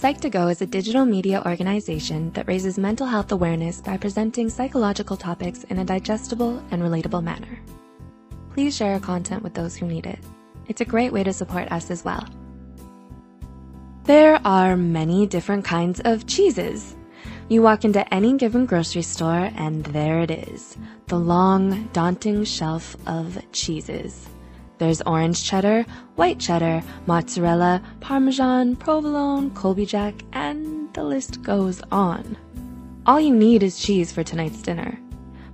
Psych2Go is a digital media organization that raises mental health awareness by presenting psychological topics in a digestible and relatable manner. Please share our content with those who need it. It's a great way to support us as well. There are many different kinds of cheeses. You walk into any given grocery store and there it is, the long, daunting shelf of cheeses. There's orange cheddar, white cheddar, mozzarella, parmesan, provolone, Colby Jack, and the list goes on. All you need is cheese for tonight's dinner.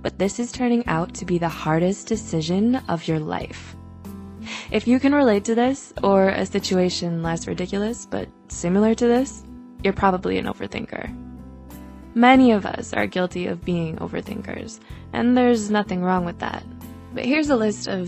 But this is turning out to be the hardest decision of your life. If you can relate to this, or a situation less ridiculous but similar to this, you're probably an overthinker. Many of us are guilty of being overthinkers, and there's nothing wrong with that. But here's a list of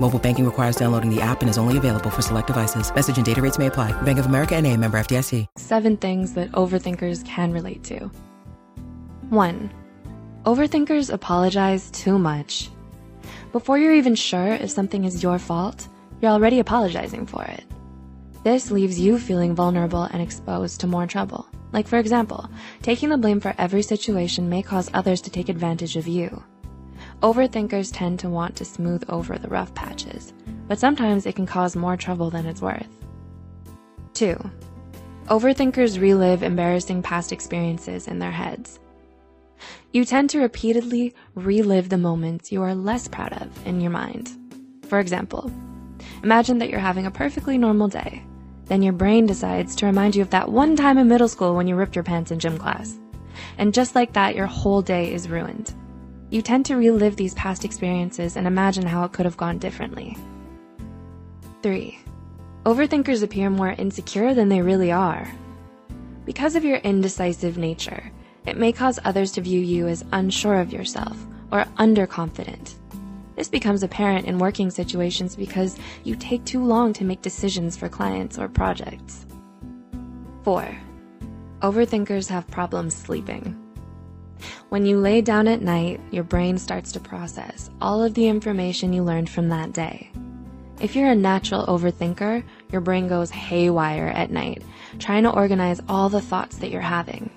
Mobile banking requires downloading the app and is only available for select devices. Message and data rates may apply. Bank of America N.A. member FDIC. seven things that overthinkers can relate to. 1. Overthinkers apologize too much. Before you're even sure if something is your fault, you're already apologizing for it. This leaves you feeling vulnerable and exposed to more trouble. Like, for example, taking the blame for every situation may cause others to take advantage of you. Overthinkers tend to want to smooth over the rough patches, but sometimes it can cause more trouble than it's worth. 2. Overthinkers relive embarrassing past experiences in their heads. You tend to repeatedly relive the moments you are less proud of in your mind. For example, imagine that you're having a perfectly normal day. Then your brain decides to remind you of that one time in middle school when you ripped your pants in gym class. And just like that, your whole day is ruined. You tend to relive these past experiences and imagine how it could have gone differently. 3. Overthinkers appear more insecure than they really are. Because of your indecisive nature, it may cause others to view you as unsure of yourself or underconfident. This becomes apparent in working situations because you take too long to make decisions for clients or projects. 4. Overthinkers have problems sleeping. When you lay down at night, your brain starts to process all of the information you learned from that day. If you're a natural overthinker, your brain goes haywire at night, trying to organize all the thoughts that you're having.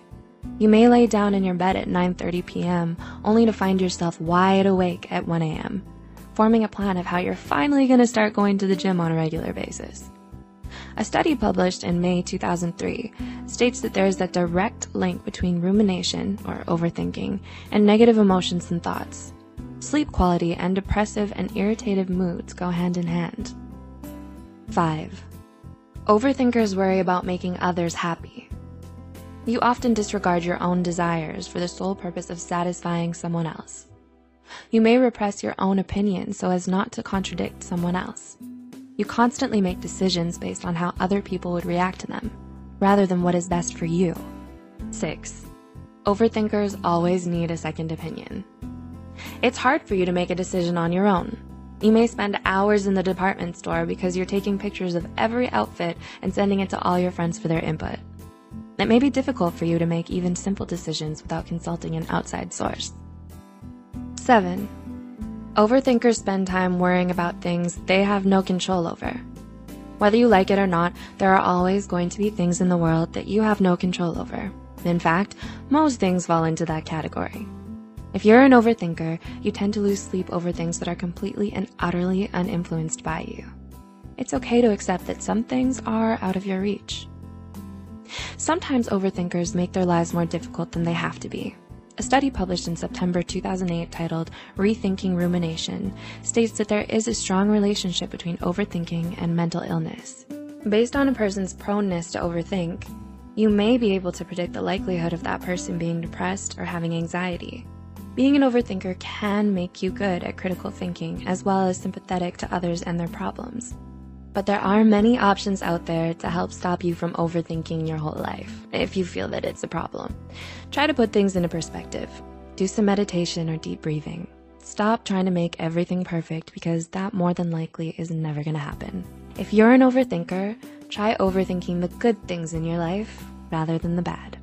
You may lay down in your bed at 9:30 p.m. only to find yourself wide awake at 1 a.m., forming a plan of how you're finally going to start going to the gym on a regular basis. A study published in May 2003 states that there is a direct link between rumination, or overthinking, and negative emotions and thoughts. Sleep quality and depressive and irritative moods go hand in hand. 5. Overthinkers worry about making others happy. You often disregard your own desires for the sole purpose of satisfying someone else. You may repress your own opinion so as not to contradict someone else. You constantly make decisions based on how other people would react to them, rather than what is best for you. 6. Overthinkers always need a second opinion. It's hard for you to make a decision on your own. You may spend hours in the department store because you're taking pictures of every outfit and sending it to all your friends for their input. It may be difficult for you to make even simple decisions without consulting an outside source. 7. Overthinkers spend time worrying about things they have no control over. Whether you like it or not, there are always going to be things in the world that you have no control over. In fact, most things fall into that category. If you're an overthinker, you tend to lose sleep over things that are completely and utterly uninfluenced by you. It's okay to accept that some things are out of your reach. Sometimes overthinkers make their lives more difficult than they have to be. A study published in September 2008 titled Rethinking Rumination states that there is a strong relationship between overthinking and mental illness. Based on a person's proneness to overthink, you may be able to predict the likelihood of that person being depressed or having anxiety. Being an overthinker can make you good at critical thinking as well as sympathetic to others and their problems. But there are many options out there to help stop you from overthinking your whole life if you feel that it's a problem. Try to put things into perspective. Do some meditation or deep breathing. Stop trying to make everything perfect because that more than likely is never gonna happen. If you're an overthinker, try overthinking the good things in your life rather than the bad.